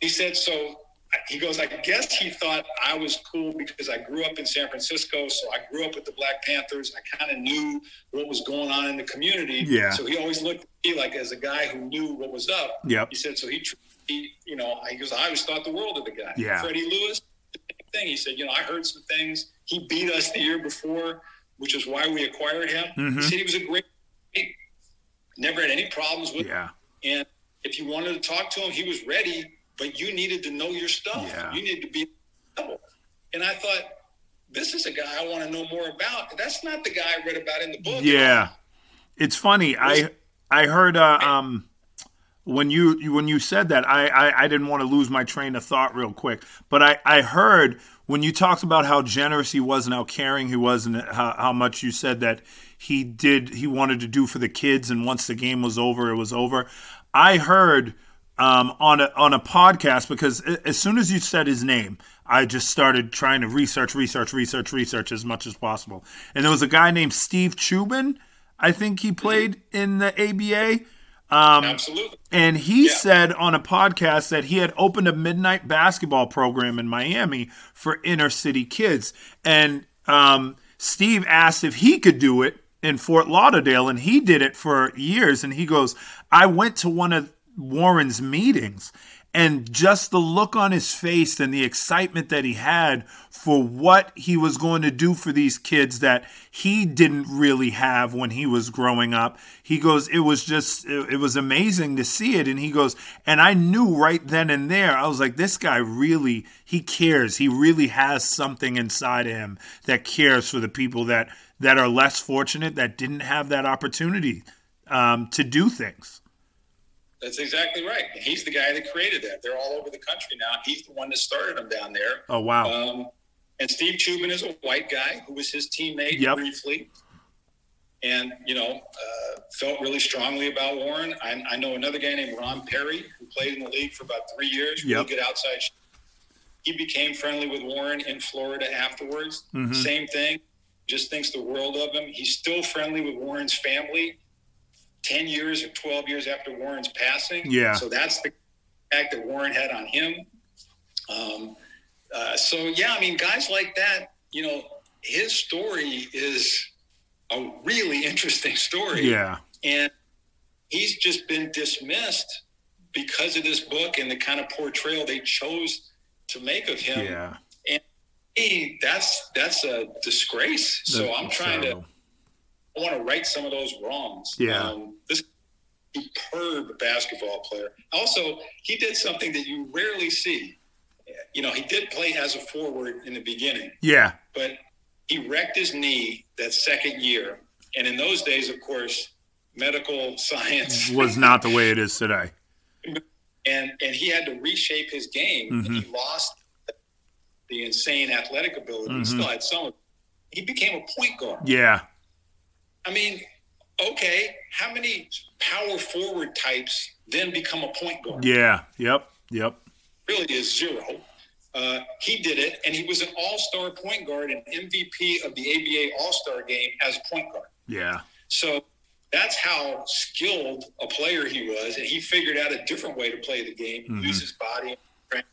He said, so he goes, I guess he thought I was cool because I grew up in San Francisco. So I grew up with the Black Panthers. I kind of knew what was going on in the community. Yeah. So he always looked at me like as a guy who knew what was up. Yep. He said, so he, he you know, he goes, I always thought the world of the guy. Yeah. Freddie Lewis, thing. He said, you know, I heard some things. He beat us the year before, which is why we acquired him. Mhm. He said he was a great, never had any problems with Yeah. and if you wanted to talk to him, he was ready, but you needed to know your stuff. Yeah. You needed to be level. And I thought, this is a guy I want to know more about. That's not the guy I read about in the book. Yeah, it's funny. I I heard uh, um when you you- when you said that I, I I didn't want to lose my train of thought real quick, but I I heard when you talked about how generous he was and how caring he was and how, how much you said that he did he wanted to do for the kids and once the game was over it was over. I heard um, on a on a podcast because as soon as you said his name, I just started trying to research, research, research, research as much as possible. And there was a guy named Steve Chubin, I think he played in the ABA. Um, Absolutely. and he Yeah. said on a podcast that he had opened a midnight basketball program in Miami for inner city kids. And um, Steve asked if he could do it in Fort Lauderdale, and he did it for years. And he goes, I went to one of Warren's meetings. And just the look on his face and the excitement that he had for what he was going to do for these kids that he didn't really have when he was growing up. He goes, it was just, it, was amazing to see it. And he goes, and I knew right then and there, I was like, this guy really, he cares. He really has something inside of him that cares for the people that, that are less fortunate, that didn't have that opportunity um, to do things. That's exactly right. He's the guy that created that. They're all over the country now. He's the one that started them down there. Oh, wow. Um, and Steve Chubin is a white guy who was his teammate Yep. briefly. and you know uh, felt really strongly about Warren. I, I, know another guy named Ron Perry who played in the league for about three years. Yep. Really good outside. He became friendly with Warren in Florida afterwards. Mm-hmm. Same thing. Just thinks the world of him. He's still friendly with Warren's family. Ten years or twelve years after Warren's passing. Yeah. So that's the impact that Warren had on him. Um, uh, so yeah, I mean, guys like that, you know, his story is a really interesting story. Yeah. And he's just been dismissed because of this book and the kind of portrayal they chose to make of him. Yeah. And that's that's a disgrace. That's so I'm trying terrible. to I want to right some of those wrongs. Yeah. Um, this superb basketball player. Also, he did something that you rarely see. You know, he did play as a forward in the beginning. Yeah. But he wrecked his knee that second year. And in those days, of course, medical science was not the way it is today. And and he had to reshape his game. Mm-hmm. he lost the insane athletic ability. Mm-hmm. He still had some. He became a point guard. Yeah. I mean, okay, how many power forward types then become a point guard? Yeah. Yep. Yep. Really is zero. Uh, he did it, and he was an all-star point guard and MVP of the ABA All-Star game as point guard. Yeah. So that's how skilled a player he was, and he figured out a different way to play the game, mm-hmm. use his body and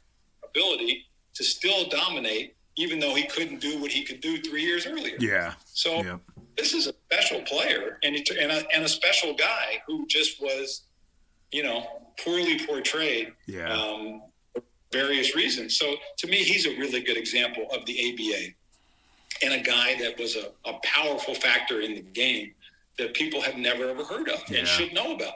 ability to still dominate, even though he couldn't do what he could do three years earlier. Yeah. So yep. This is a special player and, and, a, and a special guy who just was, you know, poorly portrayed. Yeah. Um, various reasons. So to me, he's a really good example of the ABA and a guy that was a, a powerful factor in the game that people have never ever heard of yeah. and should know about.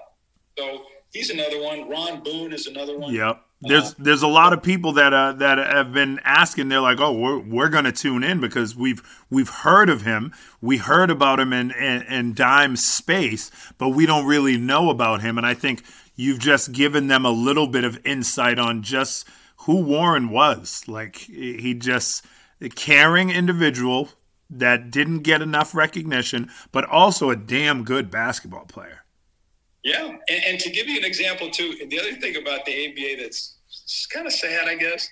So he's another one. Ron Boone is another one. Yep. There's uh, there's a lot of people that uh, that have been asking. They're like, oh, we're we're gonna tune in because we've we've heard of him. We heard about him in, in in Dime Space, but we don't really know about him. And I think you've just given them a little bit of insight on just who Warren was. Like he just a caring individual that didn't get enough recognition, but also a damn good basketball player. Yeah, and, and to give you an example too, the other thing about the ABA that's kind of sad, I guess,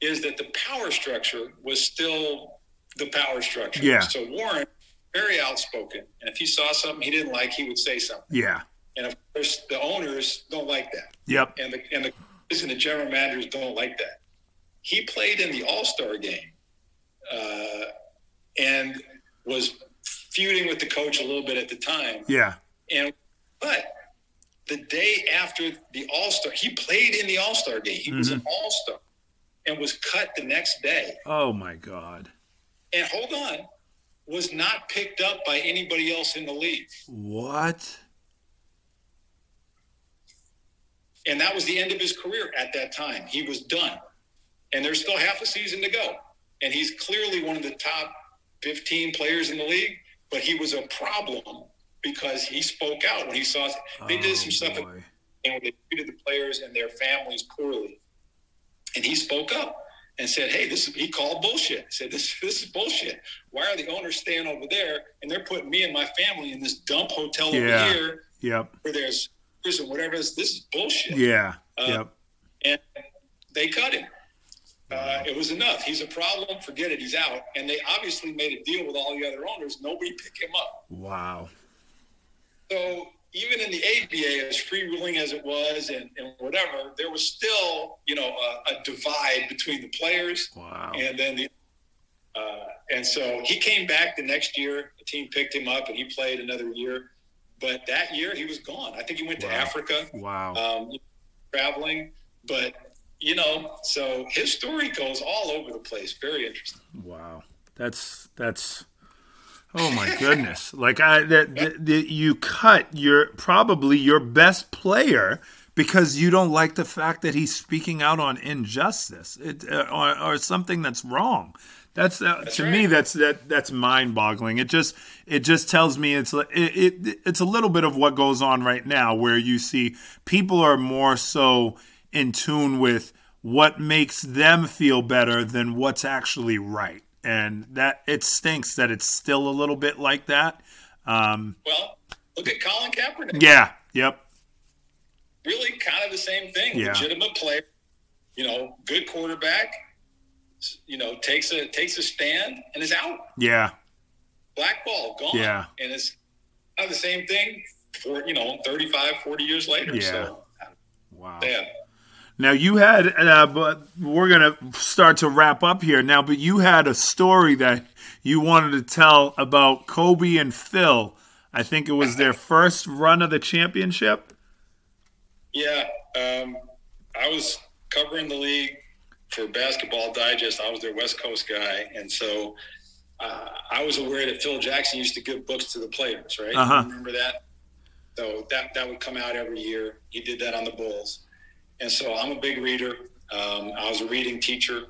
is that the power structure was still the power structure. Yeah. So Warren, very outspoken, and if he saw something he didn't like, he would say something. Yeah. And of course, the owners don't like that. Yep. And the and the and the general managers don't like that. He played in the All Star game uh, and was feuding with the coach a little bit at the time. Yeah. And but the day after the All Star, he played in the All Star game. He mm-hmm. was an All Star and was cut the next day. Oh my God. And hold on, was not picked up by anybody else in the league. What? And that was the end of his career at that time. He was done. And there's still half a season to go. And he's clearly one of the top 15 players in the league, but he was a problem because he spoke out when he saw they did some oh, stuff and they treated the players and their families poorly. And he spoke up and said, "Hey, this is." He called bullshit. He said, "This this is bullshit. Why are the owners staying over there and they're putting me and my family in this dump hotel yeah. over here? Yep. Where there's prison, whatever. This, this is bullshit. Yeah. Uh, yep. And they cut him. Uh, it was enough. He's a problem. Forget it. He's out. And they obviously made a deal with all the other owners. Nobody pick him up. Wow. So even in the ABA, as freewheeling as it was, and, and whatever, there was still, you know, a, a divide between the players. Wow. And then the, uh, and so he came back the next year. The team picked him up, and he played another year. But that year he was gone. I think he went wow. to Africa. Wow. Um, traveling, but you know, so his story goes all over the place. Very interesting. Wow. That's that's. Oh my goodness! like I that, that, that you cut your probably your best player because you don't like the fact that he's speaking out on injustice it, uh, or, or something that's wrong. That's, uh, that's to right. me that's that that's mind-boggling. It just it just tells me it's it, it it's a little bit of what goes on right now where you see people are more so in tune with what makes them feel better than what's actually right. And that it stinks that it's still a little bit like that. Um, Well, look at Colin Kaepernick. yeah. Yep. Really, kind of the same thing. Yeah. Legitimate player, you know, good quarterback. You know, takes a takes a stand and is out. Yeah. Black ball gone. Yeah. and it's kind of the same thing for you know 35, 40 years later. Yeah. So, Wow. yeah. Now you had, uh, but we're gonna start to wrap up here now. But you had a story that you wanted to tell about Kobe and Phil. I think it was their first run of the championship. Yeah, um, I was covering the league for Basketball Digest. I was their West Coast guy, and so uh, I was aware that Phil Jackson used to give books to the players. Right? Uh-huh. Remember that? So that that would come out every year. He did that on the Bulls, and so I'm a big reader. Um, I was a reading teacher,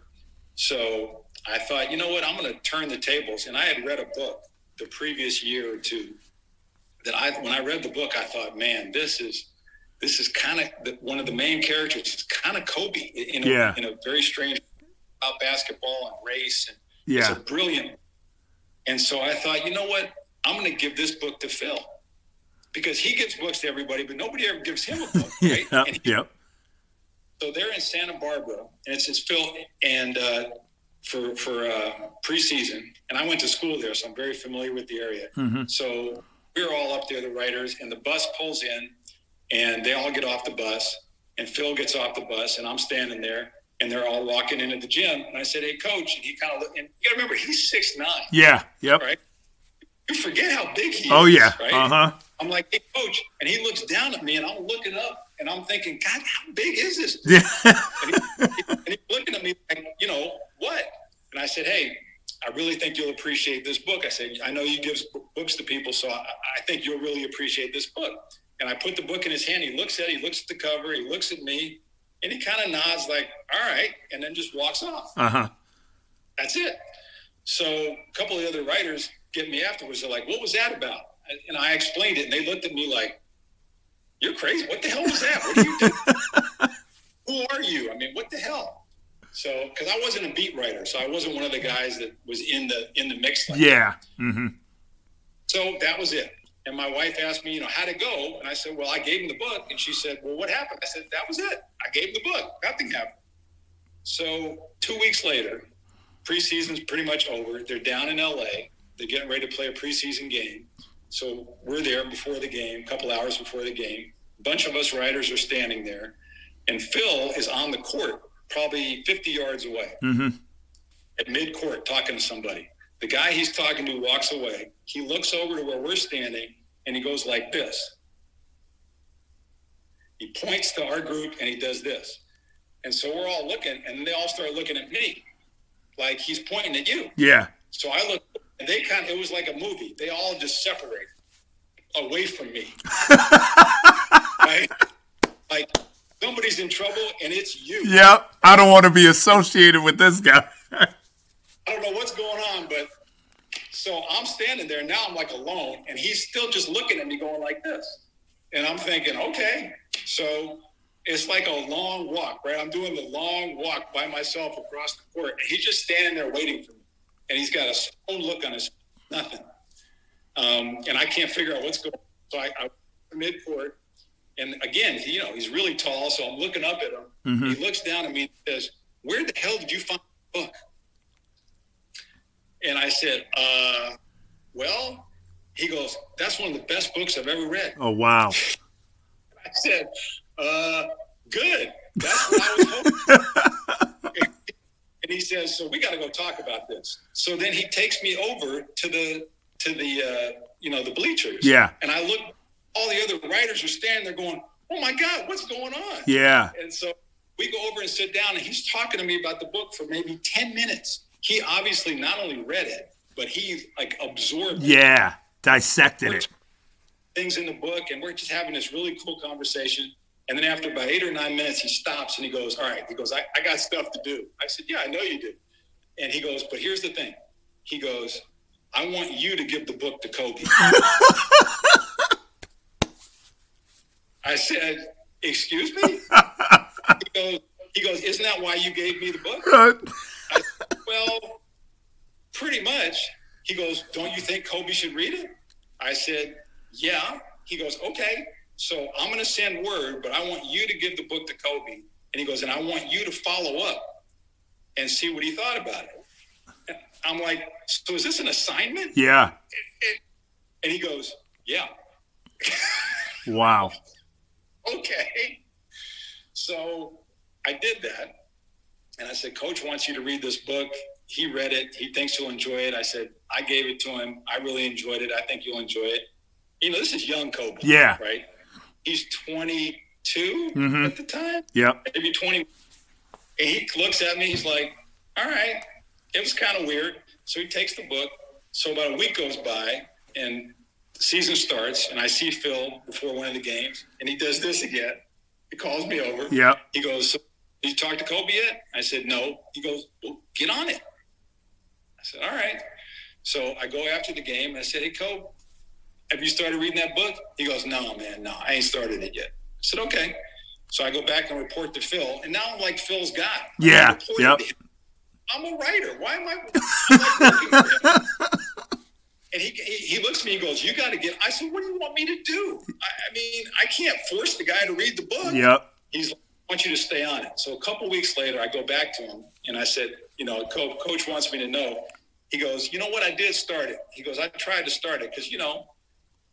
so I thought, you know what, I'm going to turn the tables. And I had read a book the previous year or two that I, when I read the book, I thought, man, this is this is kind of one of the main characters. It's kind of Kobe in a, Yeah. in a very strange about basketball and race, and Yeah. it's a brilliant. And so I thought, you know what, I'm going to give this book to Phil because he gives books to everybody, but nobody ever gives him a book, right? Yep. And he- Yep. So they're in Santa Barbara, and it's it's Phil and uh, for for uh, preseason, and I went to school there, so I'm very familiar with the area. So we're all up there, the writers, and the bus pulls in, and they all get off the bus, and Phil gets off the bus, and I'm standing there, and they're all walking into the gym, and I said, "Hey, coach," and he kind of looked, and you got to remember he's six nine, Yeah. Yep. right? You forget how big he Oh is. Oh yeah. right? Uh huh. I'm like, "Hey, coach," and he looks down at me, and I'm looking up, and I'm thinking, "God, how big is this?" Yeah. And, he, and he's looking at me like, you know, what? And I said, hey, I really think you'll appreciate this book. I said, I know you give books to people, so I, I think you'll really appreciate this book. And I put the book in his hand. He looks at it, he looks at the cover, he looks at me, and he kind of nods like, all right, and then just walks off. Uh huh. That's it. So a couple of the other writers get me afterwards. They're like, what was that about? And I explained it, and they looked at me like, you're crazy. What the hell was that? What are you doing? Who are you? I mean, what the hell? So, because I wasn't a beat writer, so I wasn't one of the guys that was in the in the mix. Like that. Yeah. Mm-hmm. So that was it. And my wife asked me, you know, how'd it go? And I said, well, I gave him the book. And she said, well, what happened? I said, that was it. I gave him the book. Nothing happened. So two weeks later, preseason's pretty much over. They're down in LA. They're getting ready to play a preseason game. So we're there before the game, a couple hours before the game. A bunch of us writers are standing there. And Phil is on the court, probably 50 yards away Mm-hmm. at mid court talking to somebody. The guy he's talking to walks away. He looks over to where we're standing and he goes like this. He points to our group and he does this. And so we're all looking and they all start looking at me like he's pointing at you. Yeah. So I look and they kind of, it was like a movie. They all just separated away from me. right? Like somebody's in trouble and it's you. Yep. I don't want to be associated with this guy. I don't know what's going on, but so I'm standing there now. I'm like alone, and he's still just looking at me, going like this, and I'm thinking, okay. So it's like a long walk, right? I'm doing the long walk by myself across the court, and he's just standing there waiting for me, and he's got a stone look on his nothing, um, and I can't figure out what's going. on. So I, I mid court, and again, you know, he's really tall, so I'm looking up at him. He looks down at me and says, "Where the hell did you find the book?" And I said, uh, well, he goes, that's one of the best books I've ever read. Oh wow. I said, uh, good. That's what I was hoping. and he says, so we got to go talk about this. So then he takes me over to the, to the, uh, you know, the bleachers. Yeah. And I look, all the other writers are standing there going, oh my God, what's going on? Yeah. And so we go over and sit down, and he's talking to me about the book for maybe 10 minutes. He obviously not only read it, but he like absorbed it, Yeah. Dissected it. things in the book, and we're just having this really cool conversation. And then after about eight or nine minutes, he stops and he goes, All right, he goes, I, I got stuff to do. I said, Yeah, I know you do. And he goes, But here's the thing. He goes, I want you to give the book to Kobe. I said, Excuse me? He goes, he goes, Isn't that why you gave me the book? Right. I said, well, pretty much. He goes, Don't you think Kobe should read it? I said, yeah. He goes, okay. So I'm going to send word, but I want you to give the book to Kobe. And he goes, and I want you to follow up and see what he thought about it. I'm like, so is this an assignment? Yeah. And he goes, yeah. Wow. okay. So I did that. And I said, Coach wants you to read this book. He read it. He thinks you'll enjoy it. I said, I gave it to him. I really enjoyed it. I think you'll enjoy it. You know, this is young Kobe. Yeah. Right? He's 22 Mhm. at the time, Yeah. maybe 20. And he looks at me. He's like, all right. It was kind of weird. So he takes the book. So about a week goes by and the season starts, and I see Phil before one of the games, and he does this again. He calls me over. Yeah. He goes, so, you talked to Kobe yet? I said, No. He goes, Well, get on it. I said, All right. So I go after the game and I said, Hey, Kobe, have you started reading that book? He goes, No, man, no, I ain't started it yet. I said, Okay. So I go back and report to Phil, and now I'm like Phil's guy. Yeah, I'm yep. I'm a writer. Why am I? Like working for him. And he, he, he looks at me and goes, You got to get. I said, What do you want me to do? I, I mean, I can't force the guy to read the book Yep. he's like, I want you to stay on it. So a couple weeks later, I go back to him and I said, you know, coach, coach wants me to know. He goes, you know what? I did start it. He goes, I tried to start it because, you know,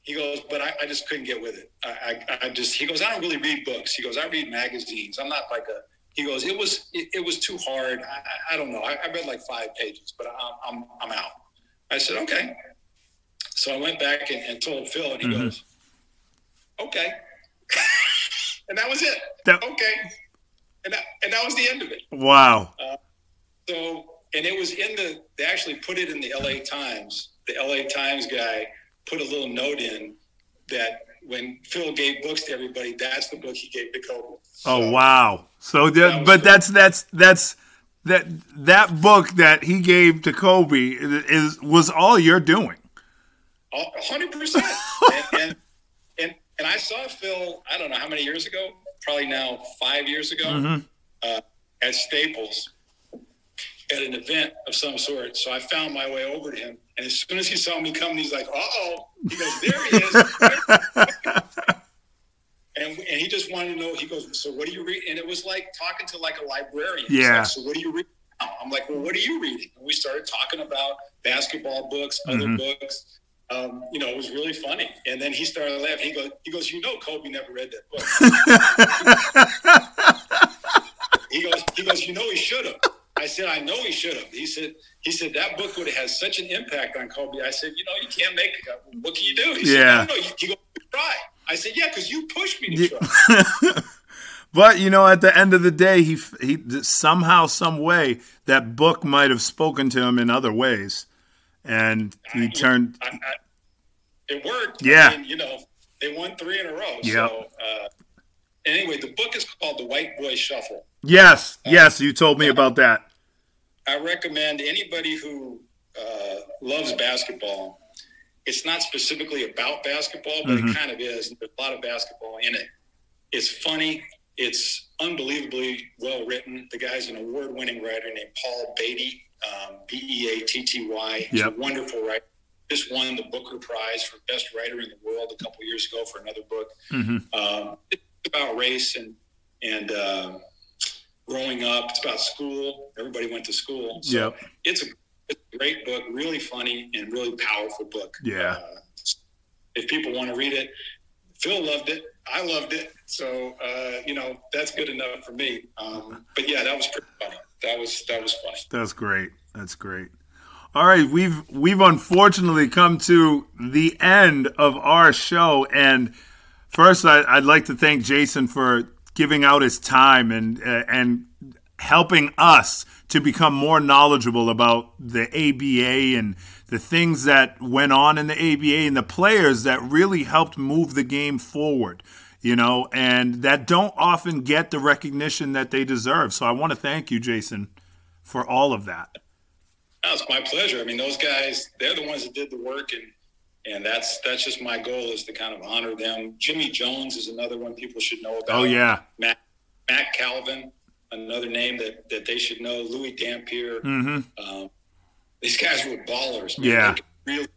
he goes, but I, I just couldn't get with it. I, I, I just, he goes, I don't really read books. He goes, I read magazines. I'm not like a, he goes, it was, it, it was too hard. I, I- don't know. I, I read like five pages, but I'm, I'm, I'm out. I said, okay. So I went back and, and told Phil and he Mhm. goes, okay. and that was it. That- okay. And that, and that was the end of it. Wow. So, and it was in the, they actually put it in the LA Times. The LA Times guy put a little note in that when Phil gave books to everybody, that's the book he gave to Kobe. Oh wow. So That that, but that's that's that's that that book that he gave to Kobe is was all you're doing. A hundred percent. And, and and I saw Phil. I don't know how many years ago. Probably now five years ago Mhm. uh, at Staples at an event of some sort. So I found my way over to him, and as soon as he saw me coming, he's like, "Uh oh!" He goes, "There he is." and and he just wanted to know. He goes, "So what do you read?" And it was like talking to like a librarian. Yeah. like, so what do you read? now?" I'm like, "Well, what are you reading?" And we started talking about basketball books, other Mhm. books. Um, you know, it was really funny. And then he started laughing. He goes, "He goes, you know, Kobe never read that book." He goes, he goes, you know, he should have. I said, I know he should have. He said, he said that book would have had such an impact on Kobe. I said, you know, you can't make. it. What can you do? He Yeah. said, no, no, you, goes, try. I said, yeah, because you pushed me to try. But you know, at the end of the day, he he somehow, some way, that book might have spoken to him in other ways, and he I- turned. I, I, it worked. Yeah. Mean, you know, they won three in a row. Yep. So uh, anyway, the book is called The White Boy Shuffle. Yes, yes, you told me about that. I recommend anybody who uh, loves basketball. It's not specifically about basketball, but Mhm. it kind of is. There's a lot of basketball in it. It's funny. It's unbelievably well written. The guy's an award-winning writer named Paul Beatty, um, B-E-A-T-T-Y. He's Yep. a wonderful writer. Just won the Booker Prize for best writer in the world a couple years ago for another book. hmm Um, it's about race and and uh, growing up. It's about school. Everybody went to school. So Yep. it's, a, it's a great book, really funny and really powerful book. Yeah. Uh, if people want to read it, Phil loved it. I loved it. So uh, you know that's good enough for me. Um, but yeah, that was pretty funny. That was that was fun. That's great. That's great. All right, we've we've unfortunately come to the end of our show, and first I, I'd like to thank Jason for giving out his time and uh, and helping us to become more knowledgeable about the ABA and the things that went on in the ABA and the players that really helped move the game forward. You know, and that don't often get the recognition that they deserve. So I want to thank you, Jason, for all of that. No, it's my pleasure. I mean, those guys, they're the ones that did the work, and and that's that's just my goal is to kind of honor them. Jimmy Jones is another one people should know about. Oh yeah. Matt Mack Calvin, another name that that they should know. Louie Dampier. hmm Um, these guys were ballers. Man. Yeah. They could really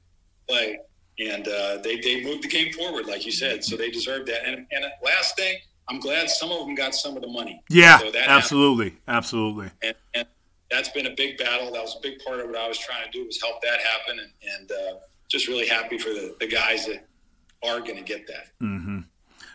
play. and uh, they they moved the game forward, like you said. So they deserve that. And and last thing, I'm glad some of them got some of the money. Yeah, so absolutely, happened. absolutely. And, and, that's been a big battle. That was a big part of what I was trying to do was help that happen, and, and uh, just really happy for the, the guys that are going to get that. Mm-hmm.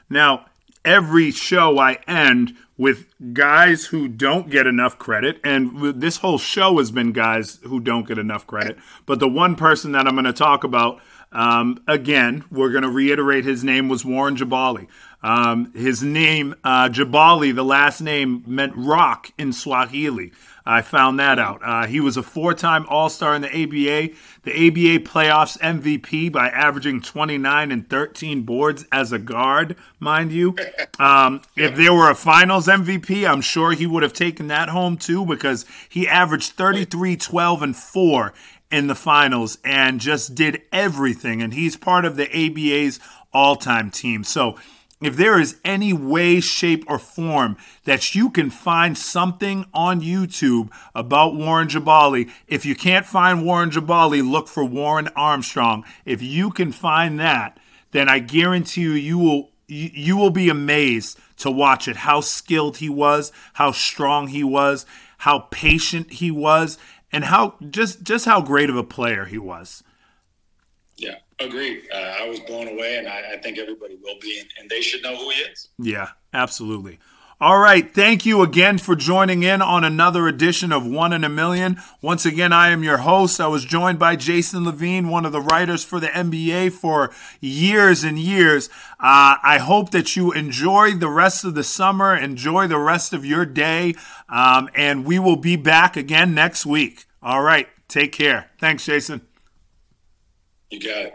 Now, every show I end with guys who don't get enough credit, and this whole show has been guys who don't get enough credit. But the one person that I'm going to talk about um, again, we're going to reiterate his name was Warren Jabali. Um, his name, uh, Jabali, the last name meant rock in Swahili. I found that out. Uh, he was a four time All Star in the ABA, the ABA playoffs MVP by averaging 29 and 13 boards as a guard, mind you. Um, if there were a finals MVP, I'm sure he would have taken that home too because he averaged 33, 12, and 4 in the finals and just did everything. And he's part of the ABA's all time team. So if there is any way, shape, or form that you can find something on YouTube about Warren Jabali, if you can't find Warren Jabali, look for Warren Armstrong. If you can find that, then I guarantee you, you will you will be amazed to watch it. How skilled he was, how strong he was, how patient he was, and how just just how great of a player he was. Agreed. Uh, I was blown away, and I, I think everybody will be, and, and they should know who he is. Yeah, absolutely. All right. Thank you again for joining in on another edition of One in a Million. Once again, I am your host. I was joined by Jason Levin, one of the writers for the NBA for years and years. Uh, I hope that you enjoy the rest of the summer, enjoy the rest of your day, um, and we will be back again next week. All right. Take care. Thanks, Jason. You got it.